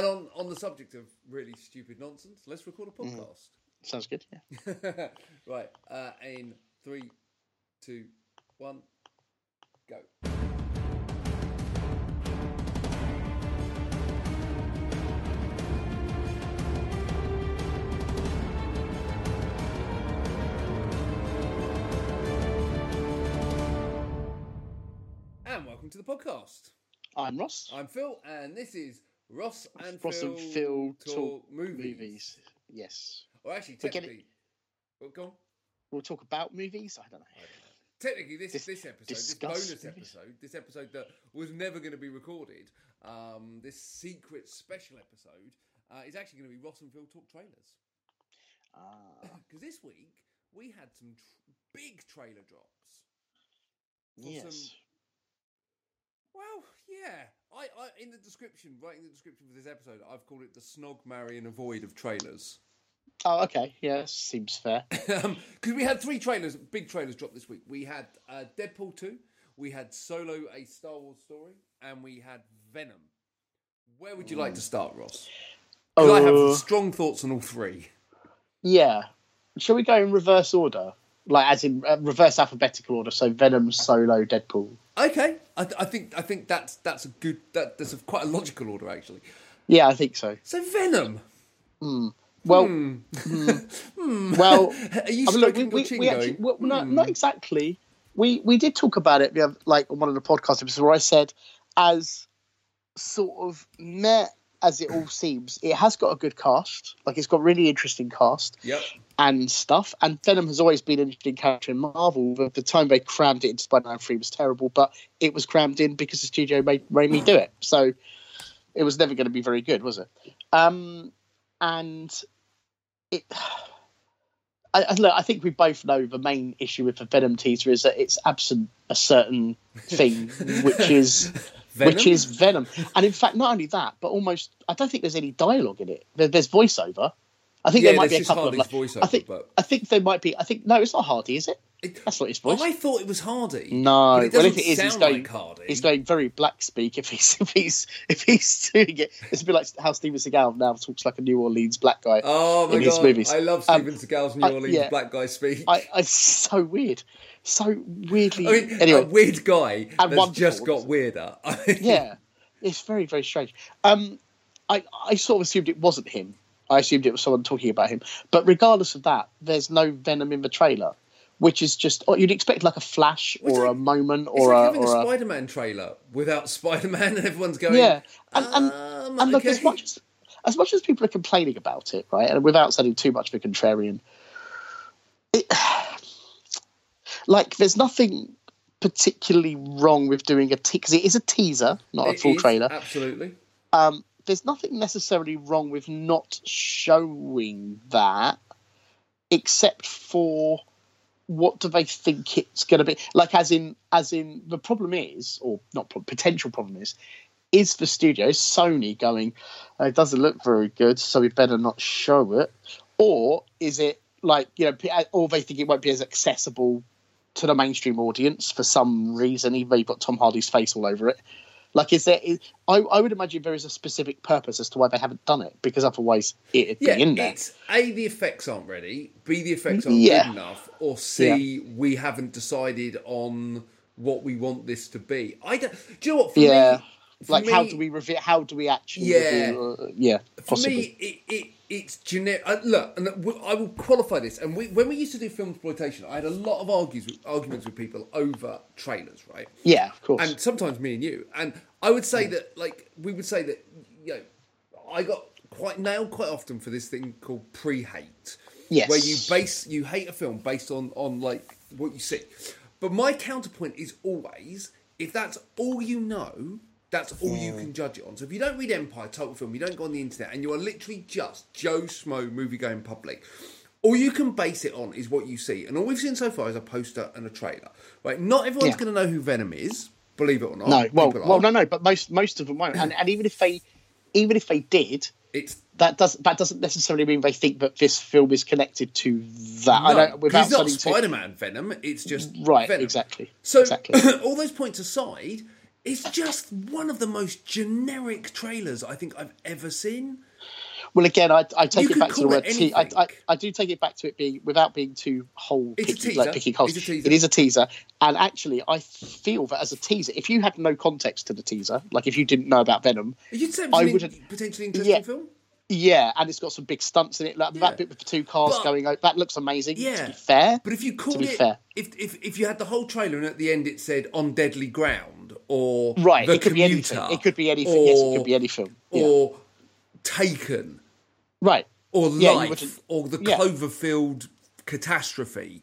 And on, on the subject of really stupid nonsense, let's record a Mm. podcast. Sounds good. Yeah. right. Uh, in three, two, one, go. And welcome to the podcast. I'm Ross. I'm Phil, and this is Ross and Ross Phil, and Phil talk, talk movies. movies. Yes. Or actually, technically, well, go on. We'll talk about movies. I don't know. Technically, this Dis- this episode, this bonus episode, this episode that was never going to be recorded, um, this secret special episode, uh, is actually going to be Ross and Phil talk trailers. Ah, Because this week we had some tr- big trailer drops. yes. some- Well, yeah, I, I in the description, writing the description for this episode, I've called it the snog, marry, and avoid of trailers. Oh, okay. Yeah, seems fair. Because we had three trailers, big trailers dropped this week. We had uh, Deadpool 2, we had Solo, a Star Wars story, and we had Venom. Where would you like to start, Ross? 'Cause I have Uh, strong thoughts on all three. Yeah. Shall we go in reverse order? Like, as in uh, reverse alphabetical order. So Venom, Solo, Deadpool. Okay, I, I think I think that's that's a good that that's a, quite a logical order actually. Yeah, I think so. So Venom. Well, Hmm. well, Are you I mean, look, we, we, we actually, well, not, "Hmm." not exactly. We we did talk about it, We have like on one of the podcast episodes, where I said, as sort of meh as it all seems, it has got a good cast. Like it's got really interesting cast Yep. and stuff. And Venom has always been an interesting character in Marvel. The, the time they crammed it into Spider-Man Three was terrible, but it was crammed in because the studio made Raimi do it. So it was never going to be very good, was it? Um, and it. I, I, look, I think we both know the main issue with the Venom teaser is that it's absent a certain thing, which is Venom? which is Venom. And in fact, not only that, but almost I don't think there's any dialogue in it. There, there's voiceover. I think Yeah, there might be a couple of like, voiceover, I think but- I think there might be. I think no, it's not Hardy, is it? It- That's not his voice. I thought it was Hardy. no, but it well, if it is, he's going. like Hardy. He's going very black speak if he's if he's if he's doing it. It's a bit like how Steven Seagal now talks like a New Orleans black guy. Oh my in his movies. I love Um, Steven Seagal's New I- Orleans yeah. black guy speak. I, I so weird, so weirdly. I mean, anyway, a weird guy And that's just got weirder. yeah, it's very very strange. Um, I I sort of assumed it wasn't him. I assumed it was someone talking about him. But regardless of that, there's no Venom in the trailer, which is just oh, you'd expect like a flash It's or like- a moment or like a having or a Spider-Man trailer without Spider-Man, and everyone's going, yeah. And and, um, and look, okay. as much as as much as people are complaining about it, right, and without sounding too much of a contrarian, it, like there's nothing particularly wrong with doing a teaser because it is a teaser, not a full is, trailer. Absolutely. um, there's nothing necessarily wrong with not showing that, except for what do they think it's going to be like? As in, as in, the problem is, or not potential problem is, is the studio is Sony going? "Uh, It doesn't look very good, so we better not show it, or is it like you know, or they think it won't be as accessible to the mainstream audience for some reason, even though you've got Tom Hardy's face all over it. Like, is there? Is, I, I would imagine there is a specific purpose as to why they haven't done it, because otherwise it'd Yeah, be in there. it's a the effects aren't ready, b the effects aren't Yeah. good enough, or c we haven't decided on what we want this to be. I don't. Do you know what? For Yeah. me, for Like, how do we reveal? How do we actually? Yeah. uh, yeah. For Possibly. me, it, it it's generic. Uh, look, and I will qualify this. And we, when we used to do film exploitation, I had a lot of argues with, arguments with people over trailers, right? yeah, of course. and sometimes me and you. And I would say that, like, we would say that, you know, I got quite nailed quite often for this thing called pre-hate, Yes. where you base you hate a film based on on like what you see. But my counterpoint is always if that's all you know. That's all you hmm. can judge it on. So if you don't read Empire, Total Film, you don't go on the internet, and you are literally just Joe Smo movie going public, all you can base it on is what you see. And all we've seen so far is a poster and a trailer. Right? Not everyone's Yeah. going to know who Venom is, believe it or not. no, well, well, no, no. But most most of them won't. And, and even if they, even if they did, It's that does that doesn't necessarily mean they think that this film is connected to that. I don't. Without it's not Spider-Man Venom. It's just Right, Venom. exactly. So exactly. all those points aside, It's just one of the most generic trailers I think I've ever seen. Well, again, I, I take You it back to the word te- I, I. I do take it back to it being without being too whole It's picky, teaser. like picking holes. It's a teaser. It is a teaser, and actually, I feel that as a teaser, if you had no context to the teaser, like if you didn't know about Venom, You'd say I in- wouldn't- potentially interesting Yeah. film. yeah, and it's got some big stunts in it, like Yeah. that bit with the two cars But- going, over, that looks amazing. Yeah. to be fair, But if you called it, fair. if, if if you had the whole trailer and at the end it said "on deadly ground" or right, the it could be anything. It could be anything. yes, it or- could be any film. Yeah. or Taken right. or Yeah, Life or the yeah. Cloverfield catastrophe.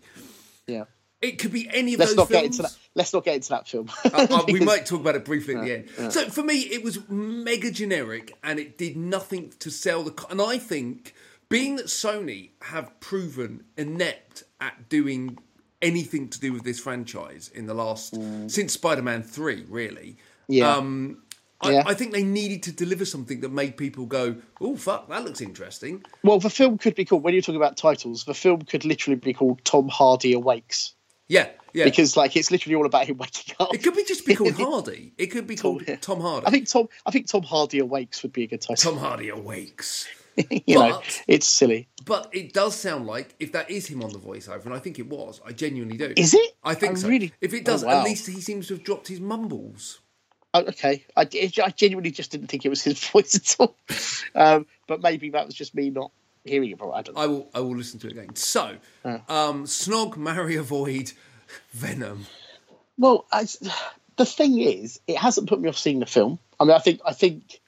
Yeah. It could be any of Let's those not films. get into that. Let's not get into that film. Uh, uh, we might talk about it briefly at the end. So for me, it was mega generic, and it did nothing to sell the. co- And I think, being that Sony have proven inept at doing anything to do with this franchise in the last since Spider-Man Three, really. Yeah. Um, I, Yeah. I think they needed to deliver something that made people go, "Oh fuck, that looks interesting." Well, the film could be called. When you're talking about titles, the film could literally be called Tom Hardy Awakes Yeah, yeah. because, like, it's literally all about him waking up. it could be just be called Hardy. It could be called yeah. Tom Hardy. I think Tom. I think Tom Hardy Awakes would be a good title. Tom Hardy awakes. you know, but- it's silly. But it does sound like if that is him on the voiceover, and I think it was, I genuinely do. Is it? I think I so. really- If it does, Oh, wow. at least he seems to have dropped his mumbles. Oh, okay, I, I genuinely just didn't think it was his voice at all. Um, but maybe that was just me not hearing it. Properly. I don't. I will. I will listen to it again. So, um, Snog, marry, avoid, Venom. Well, I, the thing is, it hasn't put me off seeing the film. I mean, I think, I think,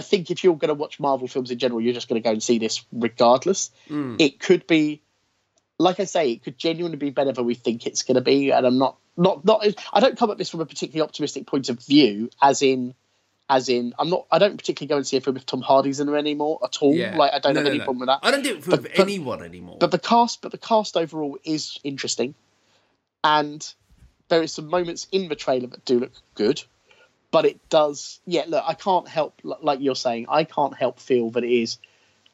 I think if you're going to watch Marvel films in general, you're just going to go and see this regardless. Hmm. It could be, like I say, it could genuinely be better than we think it's going to be. And I'm not, not, not. I don't come at this from a particularly optimistic point of view, as in. As in, I'm not. I don't particularly go and see a film if Tom Hardy's in it anymore at all. Yeah. Like, I don't No, have no, any no. problem with that. I don't do it for But- but- anyone anymore. But the cast, but the cast overall is interesting, and there is some moments in the trailer that do look good. But it does, yeah. Look, I can't help, like you're saying, I can't help feel that it is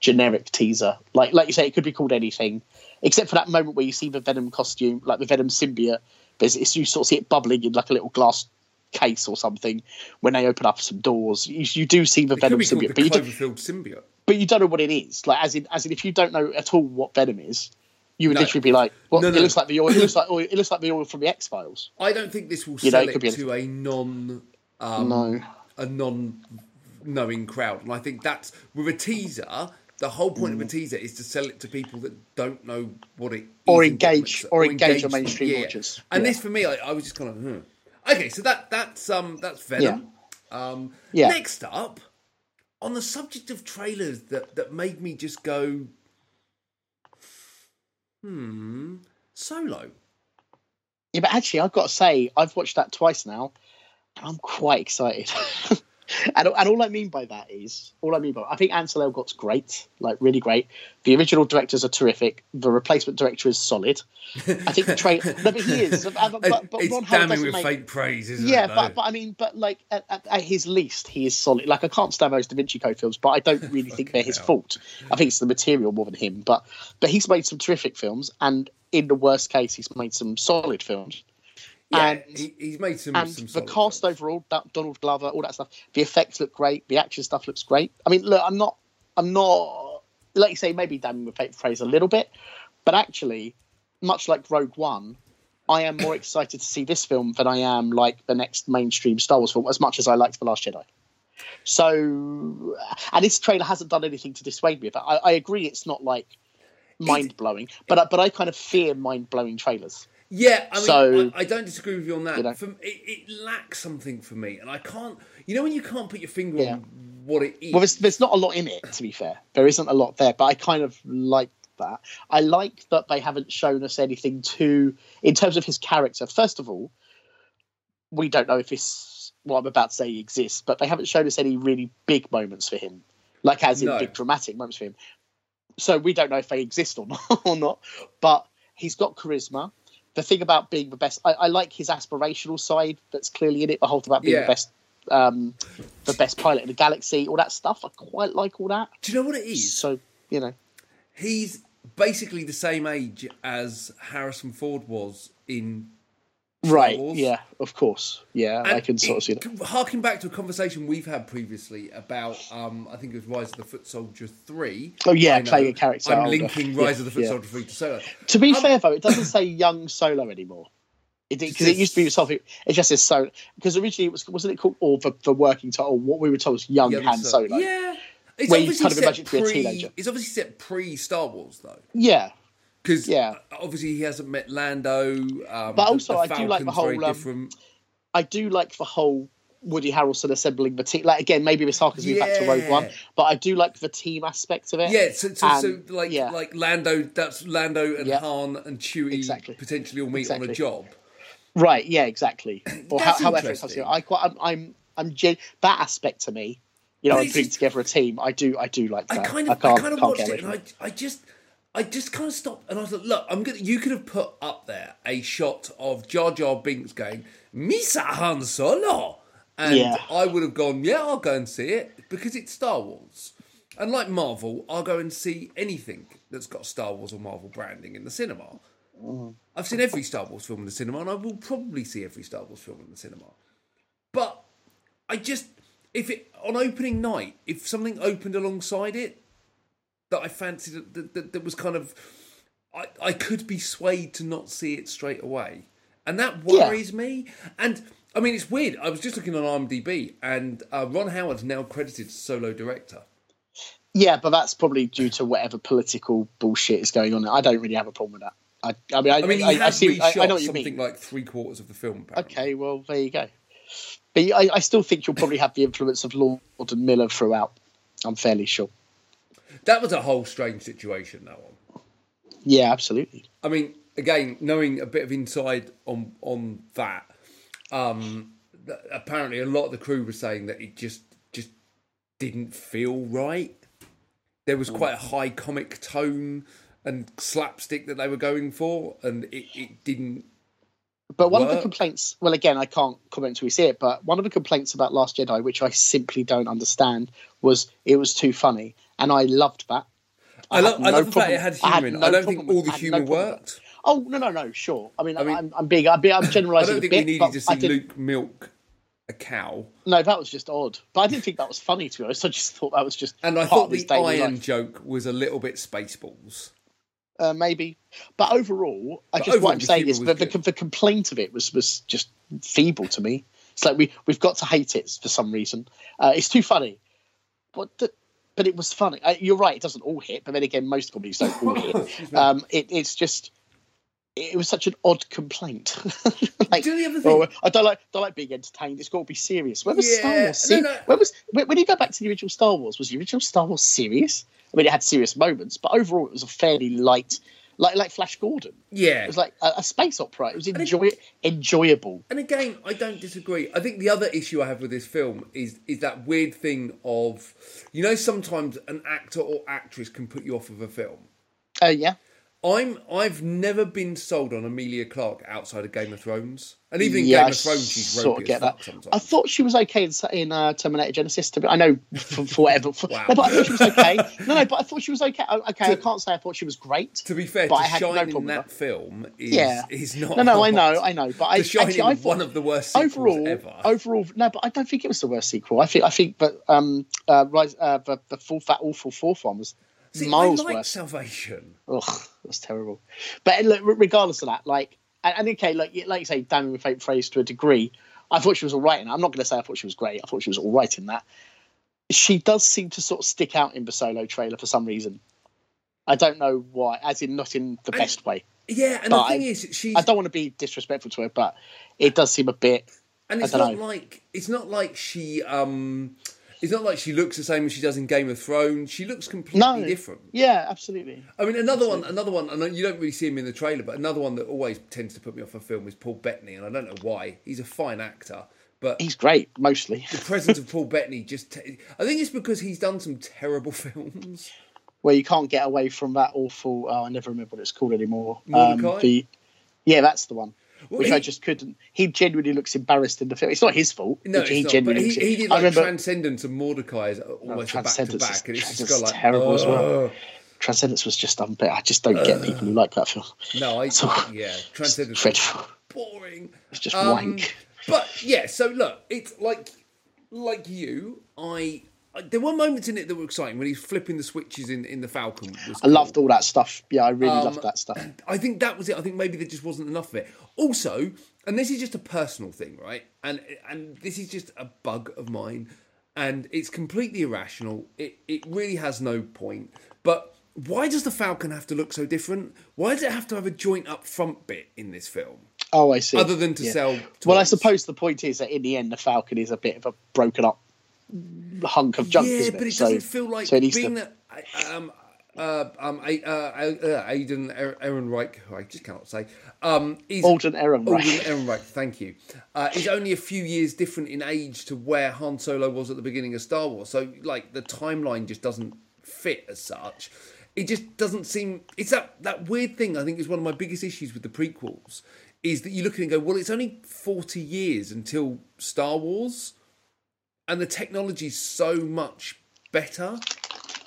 generic teaser. Like, like you say, it could be called anything, except for that moment where you see the Venom costume, like the Venom symbiote. There's, it's, you sort of see it bubbling in like a little glass case or something when they open up some doors. You, you do see the it Venom symbiote, but you, do, Cloverfield symbiote. but you don't know what it is. Like as in as in if you don't know at all what Venom is, you would No. literally be like, "Well, No, it no. looks like the oil. It looks like oil. It looks like the oil from the X Files." I don't think this will You know, sell it could it be to a non. Um, No. a non-knowing crowd, and I think that's with a teaser. The whole point of a teaser is to sell it to people that don't know what it is. Mm. Or engage- makes- or engage your mainstream audience. And Yeah. this for me, I, I was just kind of, hmm. okay. So that that's um that's Venom. Um, Yeah. Next up, on the subject of trailers that that made me just go, hmm, Solo. Yeah, but actually, I've got to say, I've watched that twice now, I'm quite excited. and, and all I mean by that is, all I mean by, I think Ansel Elgort's great, like really great. The original directors are terrific. The replacement director is solid. I think the trailer, no, but he is. But, but, but it's Ron Howard damning with make- fake praise, isn't Yeah, it? but, but I mean, but like at, at, at his least, he is solid. Like I can't stand those Da Vinci Code films, but I don't really think they're his hell. fault. I think it's the material more than him. But but he's made some terrific films, and in the worst case, he's made some solid films. Yeah, and he, he's made some. and some the cast films. overall, that Donald Glover, all that stuff, the effects look great, the action stuff looks great. I mean, look, I'm not, I'm not, like you say, maybe damning with praise a little bit, but actually, much like Rogue One, I am more excited to see this film than I am like the next mainstream Star Wars film, as much as I liked The Last Jedi. So, and this trailer hasn't done anything to dissuade me. But I, I agree, it's not like mind blowing, but but I kind of fear mind blowing trailers. Yeah, I mean, So- I, I don't disagree with you on that. You know. For, it, it lacks something for me, and I can't. You know, when you can't put your finger Yeah. on what it is. Well, there's, there's not a lot in it, to be fair. There isn't a lot there, but I kind of like that. I like that they haven't shown us anything too, in terms of his character. First of all, we don't know if this, what I'm about to say exists, but they haven't shown us any really big moments for him, like as in No. big dramatic moments for him. So we don't know if they exist or not, or not. But he's got charisma. The thing about being the best, I, I like his aspirational side that's clearly in it. The whole thing about being Yeah. the best um, the best pilot in the galaxy, all that stuff. I quite like all that. Do you know what it is? So you know, He's basically the same age as Harrison Ford was in right. Wars. Yeah, of course. Yeah, I can sort of see that. Harking back to a conversation we've had previously about, um, I think it was Rise of the Foot Soldier 3. Oh, yeah, playing a character I'm older. linking Yeah, Rise of the Foot yeah. Soldier 3 to Solo. To be Um, fair, though, it doesn't say young Solo anymore. It because it, says- used to be something. It just says Solo because originally it was wasn't it called or the, the working title? What we were told was young Young Han Solo. Yeah. It's Where you obviously kind of imagine to be a teenager. It's obviously set pre Star Wars, though. Yeah, Because Yeah. obviously he hasn't met Lando. Um, But also the I do like the whole, um. I do like the whole Woody Harrelson assembling the team. Like again, maybe this harkens me back to Rogue One, but I do like the team aspect of it. Yeah, so, so, so like yeah. like Lando, that's Lando and Yeah. Han and Chewie Exactly. potentially all meet on a job. Right. Yeah. Exactly. Or how, however it comes interesting. I quite. I'm. I'm. I'm gen- that aspect to me. You know, I'm putting together a team. I do. I do like that. I kind of, I, can't, kind of watched it, and I, I just, I just kind of stopped, and I was like, look, I'm gonna. You could have put up there a shot of Jar Jar Binks going, "Misa Han Solo," and Yeah. I would have gone, yeah, I'll go and see it because it's Star Wars. And like Marvel, I'll go and see anything that's got Star Wars or Marvel branding in the cinema. Mm. I've seen every Star Wars film in the cinema, and I will probably see every Star Wars film in the cinema. But I just, if it on opening night, if something opened alongside it that I fancied, that, that, that was kind of, I, I could be swayed to not see it straight away, and that Yeah. worries me. And I mean, it's weird. I was just looking on IMDb, and uh, Ron Howard's now credited as solo director. Yeah, but that's probably due to whatever political bullshit is going on. I don't really have a problem with that. I, I mean, I, I mean, he I, I, see, I, I know what you something mean. like three quarters of the film. Apparently. Okay, well, there you go. But I, I still think you'll probably have the influence of Lord and Miller throughout. I'm fairly sure. That was a whole strange situation. That one. Yeah, absolutely. I mean, again, knowing a bit of inside on on that, um, apparently a lot of the crew were saying that it just just didn't feel right. There was quite a high comic tone and slapstick that they were going for, and it, it didn't. But one of the complaints, well, again, I can't comment until we see it, but one of the complaints about Last Jedi, which I simply don't understand, was it was too funny. And I loved that. I, had love, I no love the fact it had I humour. it. no I don't think all the I had no humour worked. Oh, no, no, no, sure. I mean, I mean- I'm being, I'm, being, I'm I generalising don't think bit, we needed to see Luke milk a cow. No, that was just odd. But I didn't think that was funny, to be honest. I just thought that was just And I thought the iron life. joke was a little bit Spaceballs. Uh, maybe, but overall, I just overall, what I'm saying is that the, the complaint of it was was just feeble to me. It's like we we've got to hate it for some reason. Uh, it's too funny, but the, but it was funny. Uh, you're right; it doesn't all hit, but then again, most comedies don't all hit. Um, it, it's just it was such an odd complaint. like, Do the other thing? oh, I don't like don't like being entertained. It's got to be serious. When was Star Wars? se- no, no. When was when, when you go back to the original Star Wars? Was the original Star Wars serious? I mean, it had serious moments, but overall, it was a fairly light, like like Flash Gordon. Yeah. It was like a, a space opera. It was it- enjoyable. And again, I don't disagree. I think the other issue I have with this film is is that weird thing of, you know, sometimes an actor or actress can put you off of a film. Uh, yeah, I'm I've never been sold on Emilia Clarke outside of Game of Thrones, and even in yeah, Game of Thrones, she's sort of get that. sometimes. I thought she was okay in, in uh, Terminator Genisys. To be, I know for, for whatever. For, Wow. no, but I thought she was okay. No, no, but I thought she was okay. Okay, I can't say I thought she was great. to be fair, but to I had no shine in problem with that film is Yeah. is not. No, no, I know, I know, but I actually I thought one of the worst sequels overall, ever. overall, no, but I don't think it was the worst sequel. I think, I think that um, uh, Rise, uh, the the full fat awful fourth one was See, miles I like worse. Salvation. Ugh, that's terrible. But look, regardless of that, like, and, and okay, like, like you say, damning with faint phrase to a degree. I thought she was all right in that. I'm not going to say I thought she was great. I thought she was all right in that. She does seem to sort of stick out in the solo trailer for some reason. I don't know why, as in not in the I- best way. Yeah, and But the thing I- is, she's I don't want to be disrespectful to her, but it does seem a bit. And it's not like it's not like she um it's not like she looks the same as she does in Game of Thrones. She looks completely No, different. Yeah, absolutely. I mean, another one, another one, and you don't really see him in the trailer, but another one that always tends to put me off a film is Paul Bettany, and I don't know why. He's a fine actor, but He's great, mostly. the presence of Paul Bettany just—I think it's because he's done some terrible films. Where you can't get away from that awful. Oh, I never remember what it's called anymore. Mortdecai? Um, the, yeah, that's the one. Well, which he- I just couldn't. He genuinely looks embarrassed in the film. It's not his fault. No, he not. But he, looks- he did I like remember. Transcendence and Mortdecai is almost a back to back, and it's just got like terrible as well. Transcendence was just unbearable. I just don't get people who like that film. No, I So- yeah, Transcendence. dreadful. boring. It's just Um, wank. But yeah, so look, it's like like you, I, I there were moments in it that were exciting when he's flipping the switches in in the Falcon. I cool. loved all that stuff. Yeah, I really Um, loved that stuff. I think that was it. I think maybe there just wasn't enough of it. Also, and this is just a personal thing, right? And and this is just a bug of mine, and it's completely irrational. It it really has no point. But why does the Falcon have to look so different? Why does it have to have a joint up front bit in this film? Oh, I see. Other than to Yeah. sell. Well, I suppose the point is that in the end, the Falcon is a bit of a broken up hunk of junk, Yeah, but it So- doesn't feel like so being to- that. Um, uh, um, A- uh, uh, Aiden Er- Ehrenreich, I just cannot say, um, is Alden Ehrenreich. Alden Ehrenreich, thank you. Uh, is only a few years different in age to where Han Solo was at the beginning of Star Wars. So, like, the timeline just doesn't fit as such. It just doesn't seem. It's that that weird thing. I think is one of my biggest issues with the prequels. Is that you look at it and go, well, it's only forty years until Star Wars, and the technology's so much better.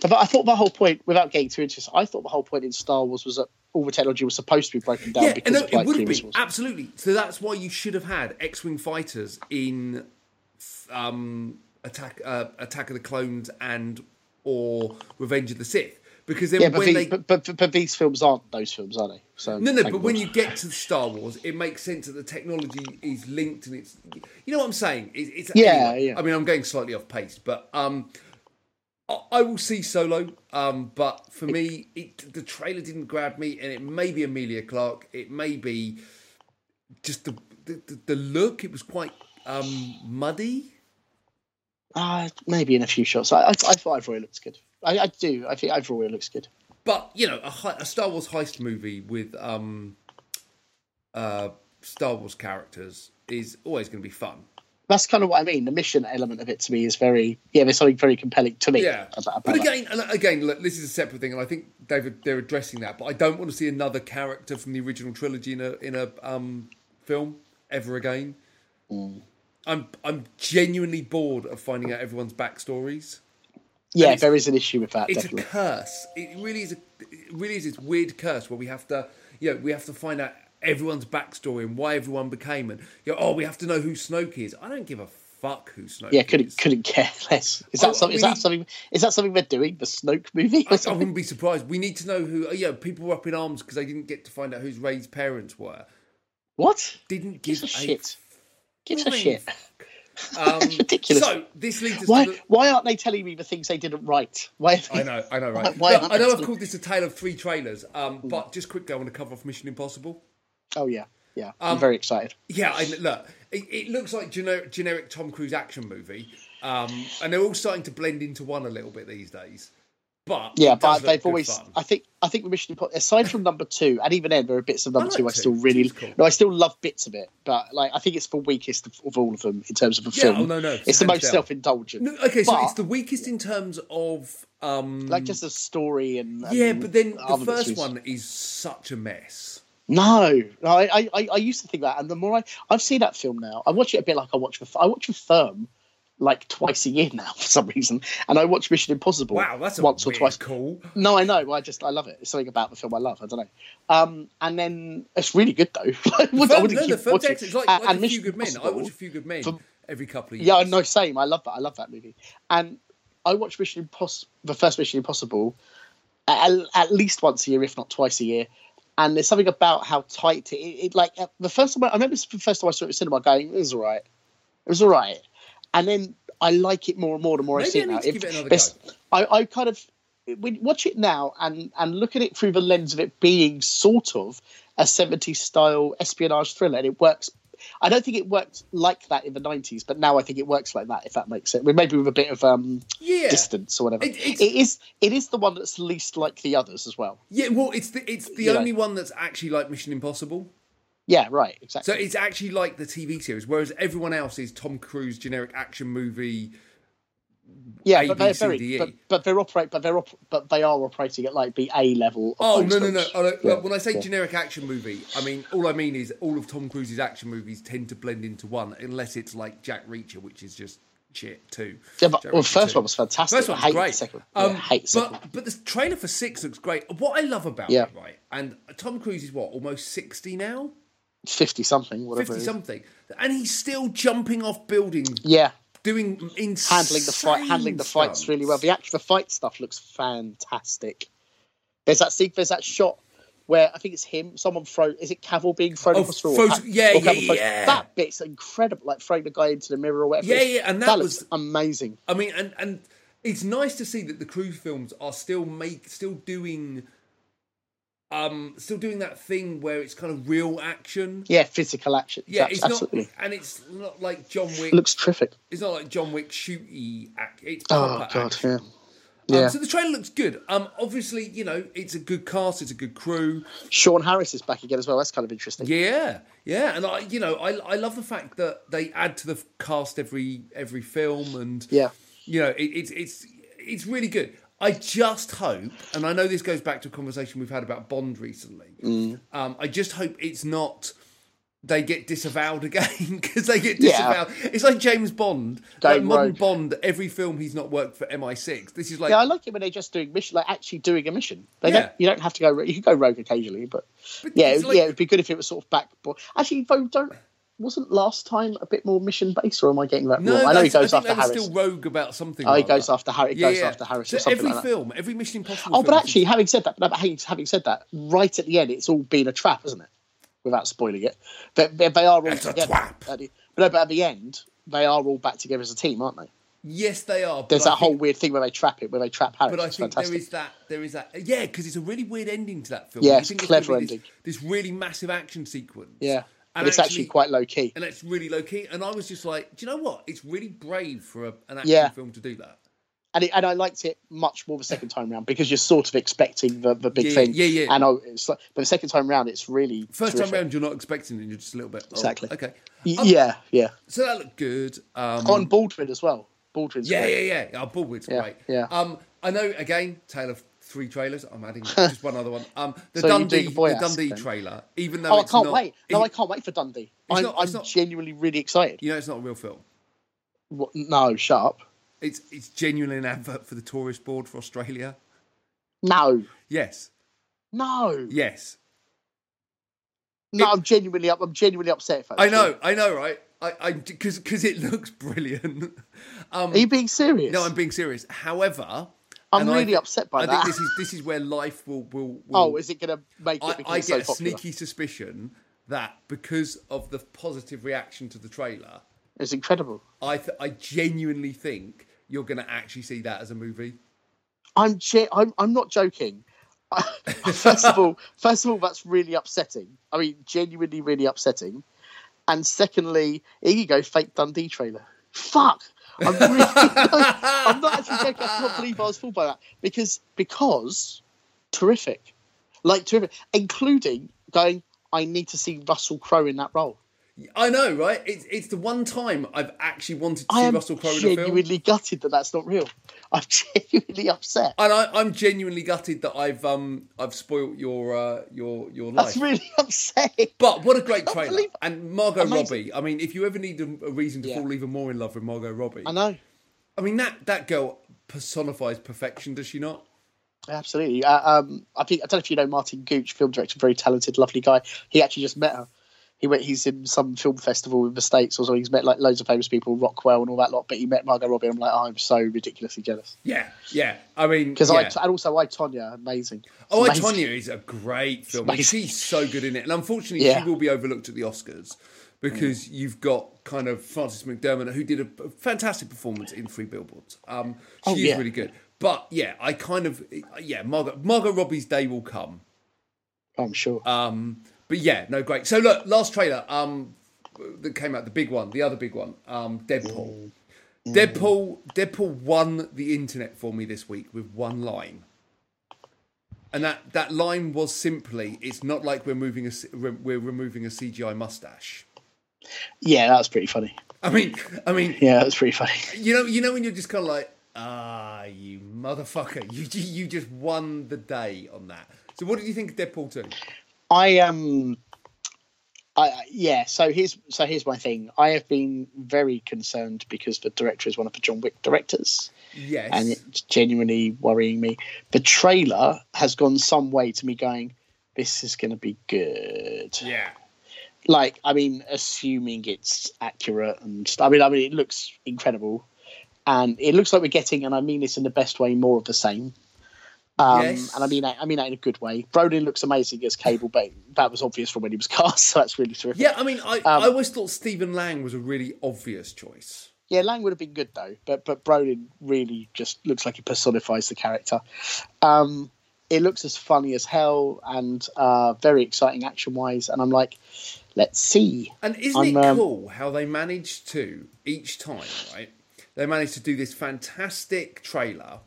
But I thought the whole point, without getting too into this, I thought the whole point in Star Wars was that all the technology was supposed to be broken down Yeah, because no, of like it would be absolutely. So that's why you should have had X-wing fighters in um, Attack uh, Attack of the Clones and or Revenge of the Sith, because then Yeah, but, when the- they but, but, but these films aren't those films, are they? So no, no, but when you get to Star Wars, it makes sense that the technology is linked and it's, you know what I'm saying? It's, it's Yeah, anyway, yeah. I mean, I'm going slightly off pace, but um, I, I will see Solo. Um, but for me, it, the trailer didn't grab me, and it may be Emilia Clarke. It may be just the the, the, look. It was quite um muddy. Uh, maybe in a few shots. I, I, I thought Ivroy looks good. I, I do. I think overall it looks good. But you know, a, a Star Wars heist movie with um, uh, Star Wars characters is always going to be fun. That's kind of what I mean. The mission element of it to me is very, yeah, there's something very compelling to me. Yeah, about, about but again, and again, look, this is a separate thing, and I think David they're addressing that. But I don't want to see another character from the original trilogy in a in a um, film ever again. Mm. I'm I'm genuinely bored of finding out everyone's backstories. Yeah, there is an issue with that. It's definitely. a curse. It really is. A, it really is this weird curse where we have to, you know, we have to find out everyone's backstory and why everyone became, and you know, oh, we have to know who Snoke is. I don't give a fuck who Snoke is. yeah, couldn't couldn't care less. Is that Oh, something? we Is that something? Is that something they're doing? The Snoke movie? I, I wouldn't be surprised. We need to know who. Yeah, people were up in arms because they didn't get to find out whose Rey's parents were. What? Didn't give Gives a a shit. Gives a shit. Um, ridiculous. So this leads us Why? to. The, Why aren't they telling me the things they didn't write? Why? They... I know, I know, right? Why Look, I know I've called this a tale of three trailers, um, but just quickly, I want to cover off Mission Impossible. Oh yeah, yeah. I'm Um, very excited. Yeah, I, look, it, it looks like generic, generic Tom Cruise action movie, um, and they're all starting to blend into one a little bit these days. But Yeah, but they've always. fun. I think. I think the Mission Impossible. Aside from number two, and even then, there are bits of number I two I still really. Cool. No, I still love bits of it, but like I think it's the weakest of, of all of them in terms of a Yeah, film. oh, no, no, it's the most down. self-indulgent. No, okay, so But- it's the weakest in terms of um, like just a story and, and yeah, but then the first one is such a mess. No, no, I, I, I used to think that, and the more I, I've seen that film now, I watch it a bit like I watch the, I watch the Firm, like twice a year now for some reason, and I watch Mission Impossible. Wow, that's a once or twice. call. No, I know. I just I love it. It's something about the film I love. I don't know. Um, and then it's really good though. I would- I Firm, wouldn't no, the keep firm's watching. excellent. Like, And- like and a few Mission good men. I watch a few good men For- every couple of years. Yeah, no, same. I love that. I love that movie. And I watch Mission Impossible, the first Mission Impossible, at, at least once a year, if not twice a year. And there's something about how tight it, it like uh, the first time I, I remember the first time I saw it in cinema, going, "It was all right, it was all right," and then I like it more and more the more I see I it now. give it I, I kind of you watch it now and and look at it through the lens of it being sort of a 70s style espionage thriller, and it works. I don't think it worked like that in the 90s, but now I think it works like that. If that makes sense, maybe with a bit of um, Yeah. distance or whatever. It- it's- it is. It is the one that's least like the others as well. Yeah, well, it's the it's the You know. only one that's actually like Mission Impossible. Yeah, right. Exactly. So it's actually like the TV series, whereas everyone else is Tom Cruise generic action movie. yeah, A, but they're very, but, but they're operate, but they're op- but they are operating at like the A level. Oh those no no no! Oh, Yeah, when I say yeah. generic action movie, I mean all I mean is all of Tom Cruise's action movies tend to blend into one, unless it's like Jack Reacher, which is just shit too. Yeah, but Jack well, Reacher first 2. one was fantastic. First I one's hate great. Second. Um, yeah, I hate the but second. but the trailer for six looks great. What I love about Yeah. it, right? And Tom Cruise is what almost sixty now, Fifty something, whatever. 50 something. and he's still jumping off buildings, Yeah, doing insane handling the fight, handling the fights really well. The actual the fight stuff looks fantastic. There's that se- there's that shot where I think it's him. Someone throw. Is it Cavill being thrown Oh, across the throws- yeah, yeah, yeah. That bit's incredible. Like throwing the guy into the mirror or whatever. Yeah, yeah, and that looks was- amazing. I mean, and and it's nice to see that the Cruise films are still make still doing, um, still doing that thing where it's kind of real action. Yeah, physical action. Yeah, it's absolutely. not, and it's not like John Wick. It looks terrific. It's not like John Wick shooty act. It's Oh god, action. yeah. Um, Yeah. so the trailer looks good. Um, obviously, you know, it's a good cast. It's a good crew. Sean Harris is back again as well. That's kind of interesting. Yeah, yeah, and I, you know, I, I love the fact that they add to the cast every every film, and Yeah. you know, it, it's it's it's really good. I just hope, and I know this goes back to a conversation we've had about Bond recently. Mm. Um, I just hope it's not they get disavowed again because they get Yeah. disavowed. It's like James Bond, like modern. Bond. Every film he's not worked for MI6. This is like Yeah, I like it when they're just doing mission, like actually doing a mission. They Yeah. don't, you don't have to go. You can go rogue occasionally, but, yeah, like- yeah, it'd be good if it was sort of back. But actually, don't wasn't last time a bit more mission based, or am I getting that no, wrong? I know he goes after think Harris. still rogue about something. Oh, he goes other. after Harris. He Yeah, goes yeah. after Harris So or something every like that. film, every Mission Impossible. Oh, but actually, having said that, no, but having, said that, right at the end, it's all been a trap, isn't it? Without spoiling it, but they, they are all It's together. the, but, no, but at the end, they are all back together as a team, aren't they? yes, they are. There's that whole weird thing where they trap it, where they trap Harris. But I it's think fantastic. there is that. There is that. Yeah, because it's a really weird ending to that film. Yeah, it's think clever gonna be this- ending. This, really massive action sequence. Yeah, and it's actually, quite low key. and it's really low key. And I was just like, do you know what? It's really brave for a, an action Yeah. film to do that. and it, and I liked it much more the second time round because you're sort of expecting the, the big Yeah, thing. yeah, yeah. And I, it's like, but the second time round, it's really First terrific. time round, you're not expecting it. You're just a little bit. oh, Exactly. okay. Um, yeah, yeah. So that looked good. Um, On Baldwin as well. Baldwin's yeah, great. yeah, yeah. Oh, Bullwood's Yeah, great. yeah. Um, I know. Again, tale of three trailers. I'm adding just one other one. Um, the So Dundee, the Dundee trailer. Even though Oh, I can't not, wait. No, I can't wait for Dundee. I'm, not- I'm not- genuinely really excited. You know, it's not a real film. What, no, shut up. It's it's genuinely an advert for the tourist board for Australia. No, Yes, no, yes. no. It- I'm genuinely up. I'm genuinely upset. That's I know, I know, right? I, I, because because it looks brilliant. Um, Are you being serious? no, I'm being serious. However, I'm and really thi- upset by I that. I think this is this is where life will will. will oh, is it going to make it I, because I get so a sneaky suspicion that because of the positive reaction to the trailer, It's incredible. I th- I genuinely think you're going to actually see that as a movie. I'm ge- I'm I'm not joking. first of all, first of all, that's really upsetting. I mean, genuinely, really upsetting. And secondly, here you go, fake Dundee trailer. Fuck. I'm really, I'm not actually joking. I can't believe I was fooled by that because because terrific, like terrific, including going. I need to see Russell Crowe in that role. I know, right? It's it's the one time I've actually wanted to I see am Russell Crowe in a film. genuinely gutted that that's not real. I'm genuinely upset. And I, I'm genuinely gutted that I've um I've spoilt your uh, your your life. That's really upsetting. But what a great trailer! believe- And Margot Amazing. Robbie. I mean, if you ever need a, a reason to Yeah. fall even more in love with Margot Robbie, I know. I mean that that girl personifies perfection, does she not? Absolutely. Uh, um, I think I don't know if you know Martin Gooch, film director, very talented, lovely guy. He actually just met her. He went. He's in some film festival in the states, or so he's met like loads of famous people, Rockwell and all that lot. But he met Margot Robbie. and I'm like, oh, I'm so ridiculously jealous Yeah, yeah. I mean, because yeah. I and also I Tonya, amazing. Oh, I. Tonya is a great film. She's so good in it, and unfortunately, Yeah. she will be overlooked at the Oscars because you've got kind of Frances McDormand who did a, a fantastic performance in Three Billboards. Um, she Oh, is yeah. really good, but yeah, I kind of yeah, Margot Margot Robbie's day will come. I'm sure. Um, but yeah, no, great. So look, last trailer um, that came out, the big one, the other big one, um, Deadpool. Deadpool, Deadpool won the internet for me this week with one line, and that that line was simply, "It's not like we're moving a we're removing a CGI mustache." yeah, that was pretty funny. I mean, I mean, Yeah, that was pretty funny. you know, you know when you're just kind of like, ah, you motherfucker, you you just won the day on that. So, what did you think of Deadpool two? I um, I, yeah. So here's so here's my thing. I have been very concerned because the director is one of the John Wick directors, Yes. and it's genuinely worrying me. The trailer has gone some way to me going, "This is going to be good." yeah. Like, I mean, assuming it's accurate and I mean, I mean, it looks incredible, and it looks like we're getting, and I mean this in the best way, more of the same. Um, Yes. And I mean, that- I mean that in a good way. Brolin looks amazing as Cable, but that was obvious from when he was cast, so that's really terrific. Yeah, I mean, I, Um, I always thought Stephen Lang was a really obvious choice. Yeah, Lang would have been good though, but but Brolin really just looks like he personifies the character. Um, it looks as funny as hell and uh, very exciting action wise, and I'm like, let's see. And isn't I'm, it um, cool how they managed to each time, right? They managed to do this fantastic trailer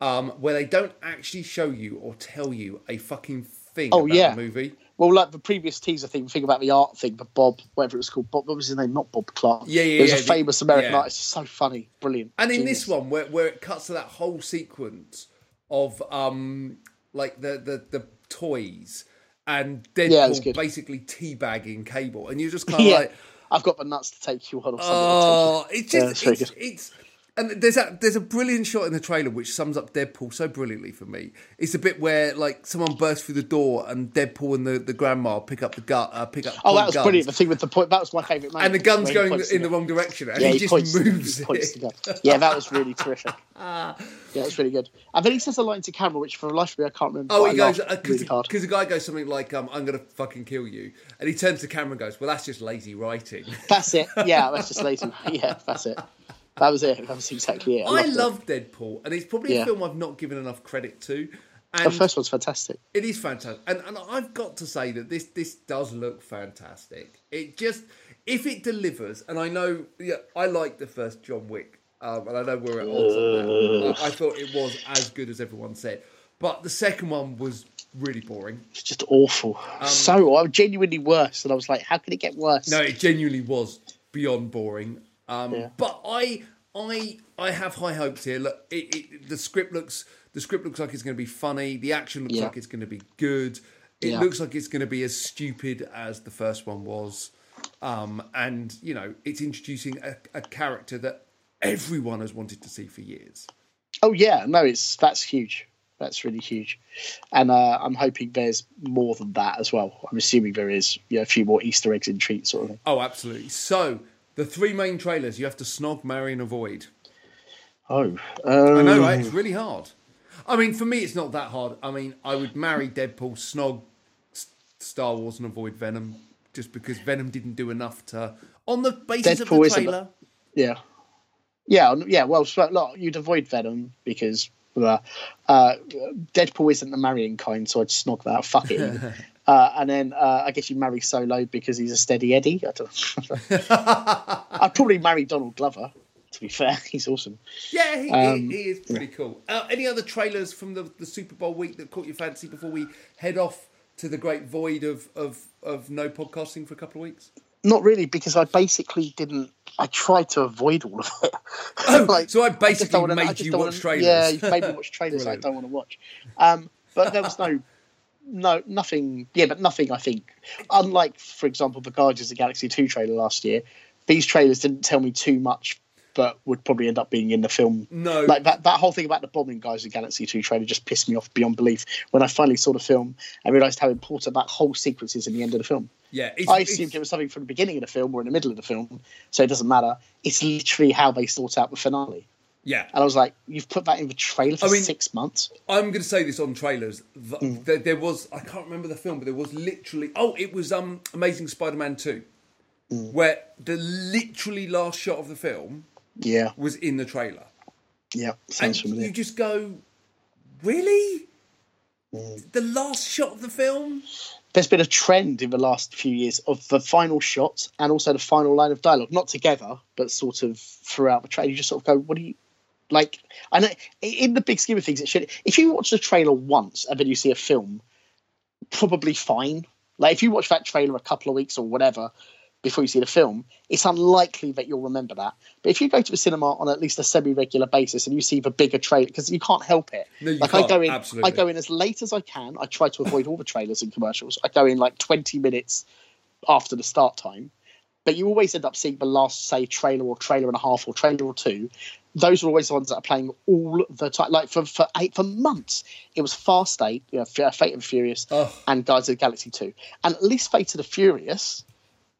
um, where they don't actually show you or tell you a fucking thing Oh, about yeah. the movie. Well, like the previous teaser thing, think about the art thing, but Bob, whatever it was called, Bob, what was his name? Not Bob Clark. Yeah, yeah, It was yeah, a the- famous American yeah. artist. It's so funny, brilliant. And in Genius. this one, where, where it cuts to that whole sequence of um, like the, the, the toys and Yeah, Deadpool good. basically teabagging Cable, and you're just kind of yeah, like, I've got the nuts to take you on or something. Oh, it's Yeah, just it's very it's, it's and there's a there's a brilliant shot in the trailer which sums up Deadpool so brilliantly for me. It's a bit where like someone bursts through the door and Deadpool and the, the grandma pick up the gun, uh, pick up Oh, that was guns, brilliant. The thing with the point that was my favourite moment. and the gun's going in the wrong direction and Yeah, he, he just points, moves he points it. the. Yeah, that was really terrific. Yeah, it's really good. And then he says a line to camera, which for the life of me I can't remember. Oh, he goes because really hard. the guy goes something like, um, "I'm gonna fucking kill you," and he turns to camera and goes, "Well, that's just lazy writing." That's it. Yeah, that's just lazy. Yeah, that's it. That was it. That was exactly it. I loved it. love Deadpool, and it's probably a film I've not given enough credit to. And The first one's fantastic. It is fantastic, and and I've got to say that this this does look fantastic. It just if it delivers, and I know, yeah, I like the first John Wick, um, and I know we're at odds on that. I, I thought it was as good as everyone said, but the second one was really boring. It's just awful. so I'm genuinely worse, and I was like, how can it get worse? No, it genuinely was beyond boring. Um, Yeah. But I, I, I have high hopes here. Look, it, it, the script looks, the script looks like it's going to be funny. The action looks Yeah. like it's going to be good. It Yeah. looks like it's going to be as stupid as the first one was. Um, and you know, it's introducing a, a character that everyone has wanted to see for years. Oh yeah, no, it's that's huge. That's really huge, and uh, I'm hoping there's more than that as well. I'm assuming there is, you know, a few more Easter eggs and treats sort of thing. Oh, absolutely. So the three main trailers you have to snog, marry, and avoid. Oh, I know, um, right? It's really hard. I mean, for me, it's not that hard. I mean, I would marry Deadpool, snog Star Wars, and avoid Venom, just because Venom didn't do enough to. On the basis of Deadpool the isn't- trailer, Yeah, yeah, yeah. Well, look, you'd avoid Venom because uh, uh, Deadpool isn't the marrying kind, so I'd snog that. Fuck it. uh, and then uh, I guess you marry Solo because he's a steady Eddie. I. I'd probably marry Donald Glover. To be fair, he's awesome. yeah, he, Um, he, is pretty cool. Uh, any other trailers from the, the Super Bowl week that caught your fancy before we head off to the great void of, of, of no podcasting for a couple of weeks? Not really, because I basically didn't. I tried to avoid all of it. Oh, so I basically don't wanna- made just you watch wanna- trailers. Yeah, you made me watch trailers I don't want to watch. Um, but there was no, no, nothing. Yeah, but nothing. I think, unlike, for example, the Guardians of the Galaxy two trailer last year, these trailers didn't tell me too much, but would probably end up being in the film. No. like that. That whole thing about the bombing Guardians of the Galaxy two trailer just pissed me off beyond belief. When I finally saw the film, I realised how important that whole sequence is in the end of the film. yeah, it's, I assumed it was something from the beginning of the film or in the middle of the film, so it doesn't matter. It's literally how they sort out the finale. Yeah. And I was like, you've put that in the trailer for I mean- six months. I'm going to say this on trailers. Mm. There, there was I can't remember the film, but there was literally oh, it was um Amazing Spider-Man two, Mm. where the literally last shot of the film Yeah, was in the trailer, yeah, and sounds familiar. you just go, really? Mm. The last shot of the film? There's been a trend in the last few years of the final shot and also the final line of dialogue, not together, but sort of throughout the trailer. You just sort of go, what are you like? and in the big scheme of things, it should. If you watch the trailer once and then you see a film, probably fine. Like if you watch that trailer a couple of weeks or whatever before you see the film, it's unlikely that you'll remember that. But if you go to the cinema on at least a semi-regular basis and you see the bigger trailer, because you can't help it. No, you like can't, I go in, absolutely. I go in as late as I can. I try to avoid all the trailers and commercials. I go in like twenty minutes after the start time. But you always end up seeing the last, say, trailer or trailer and a half or trailer or two. Those are always the ones that are playing all the time. Like for for eight for months, it was Fast Eight, you know, uh, Fate of the Furious, Ugh. and Guardians of the Galaxy Two. And at least Fate of the Furious,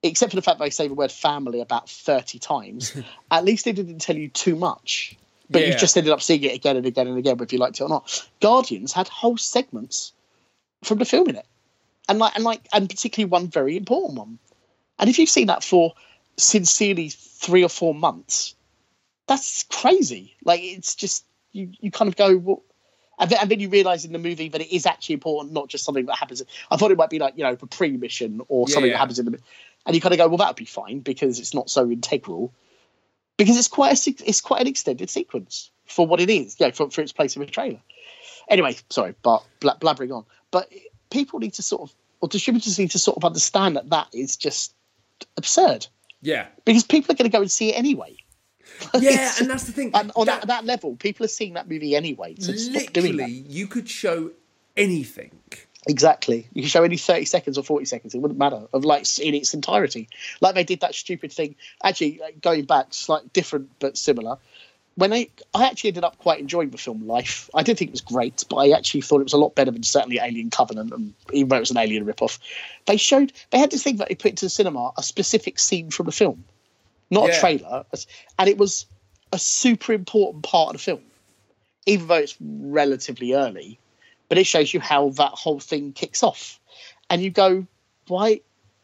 except for the fact they say the word family about thirty times, at least they didn't tell you too much. But you just ended up seeing it again and again and again, whether you liked it or not. Guardians had whole segments from the film in it, and like and like and particularly one very important one. And if you've seen that for sincerely three or four months, that's crazy. Like it's just you you kind of go well. And then, and then you realise in the movie that it is actually important, not just something that happens. I thought it might be like you know the pre-mission or Yeah, something yeah. that happens in the, and you kind of go, well, that would be fine because it's not so integral. Because it's quite a it's quite an extended sequence for what it is, yeah, for, for its place in the trailer. Anyway, sorry, but bla- blabbering on. But people need to sort of, or distributors need to sort of understand that that is just absurd Yeah. because people are going to go and see it anyway. Yeah, and that's the thing. And on that, That- that level, people are seeing that movie anyway. So stop doing literally, you could show anything. Exactly. You can show any 30 seconds or 40 seconds, it wouldn't matter, of like in its entirety. Like they did that stupid thing. Actually, going back, slightly different but similar. When I, I actually ended up quite enjoying the film Life. I didn't think it was great, but I actually thought it was a lot better than certainly Alien Covenant, and even though it was an Alien ripoff. They showed, they had this thing that they put into the cinema, a specific scene from the film, not Yeah. a trailer, and it was a super important part of the film, even though it's relatively early but it shows you how that whole thing kicks off and you go why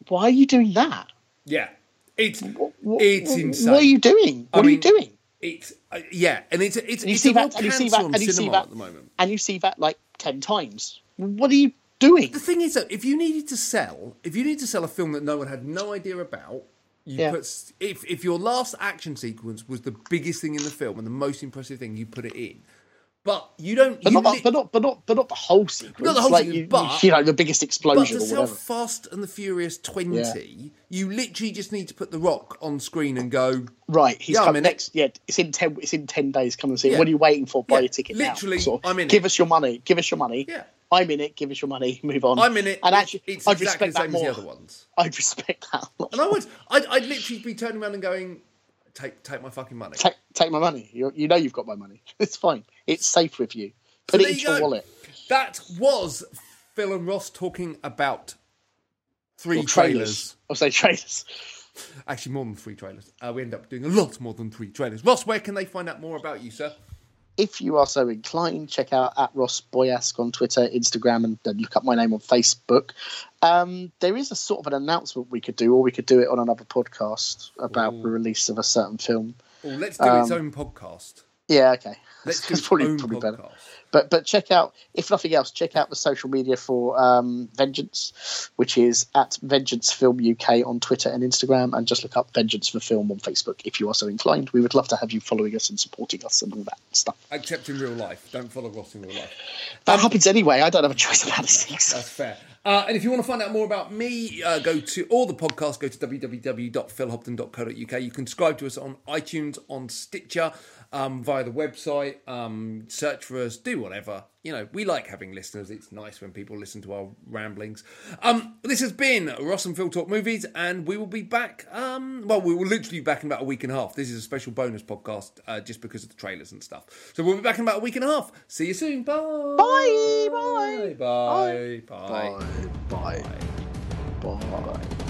why are you doing that Yeah. It's Wh- it's wh- insane. what are you doing I what are you doing It's uh, yeah, and it's it's and you it's see that and you see that and you see cinema that at the moment. and you see that like 10 times what are you doing The thing is that if you needed to sell, if you need to sell a film that no one had no idea about, you Yeah. put if if your last action sequence was the biggest thing in the film and the most impressive thing, you put it in. But you don't. but you not, lit- but not but not but not the whole sequence Not the whole like sequence, you, but- you know the biggest explosion. But to sell Fast and the Furious 20, you literally just need to put The Rock on screen and go, Right, he's Yeah, it. next. Yeah, it's in ten. It's in ten days. Come and see. it. Yeah. What are you waiting for? Buy Yeah, your ticket now. literally, Sort of, I'm in Give it. us your money. Give us your money. Yeah. I'm in it. Give us your money. Move on. I'm in it. And actually, it's I'd exactly respect the that same more. as the other ones. I'd respect that. a lot And I would, I'd, I'd literally be turning around and going, take take my fucking money. take take my money. You you know you've got my money. It's fine. It's safe with you. Put there it you your go. wallet. That was Phil and Ross talking about three trailers. trailers. I'll say trailers. Actually, more than three trailers. Uh, we end up doing a lot more than three trailers. Ross, where can they find out more about you, sir? If you are so inclined, check out at Ross Boyask on Twitter, Instagram, and then look up my name on Facebook. Um, there is a sort of an announcement we could do, or we could do it on another podcast about the release of a certain film. Oh, let's do its own podcast. Yeah, okay. Let's That's do its probably, probably better. But but check out, if nothing else, check out the social media for um, Vengeance, which is at Vengeance Film UK on Twitter and Instagram, and just look up Vengeance for Film on Facebook if you are so inclined. We would love to have you following us and supporting us and all that stuff. Except in real life. Don't follow Ross in real life. That happens anyway. I don't have a choice about these things. That's fair. Uh, and if you want to find out more about me, uh, go to all the podcasts, go to www.philhobden.co.uk. You can subscribe to us on iTunes, on Stitcher, um, via the website. Um, search for us, do whatever. You know, we like having listeners. It's nice when people listen to our ramblings. Um, this has been Ross and Phil Talk Movies, and we will be back. Um, well, we will literally be back in about a week and a half. This is a special bonus podcast uh, just because of the trailers and stuff. So we'll be back in about a week and a half. See you soon. Bye. Bye, bye, Bye. Bye. Bye. Bye. Bye. Bye.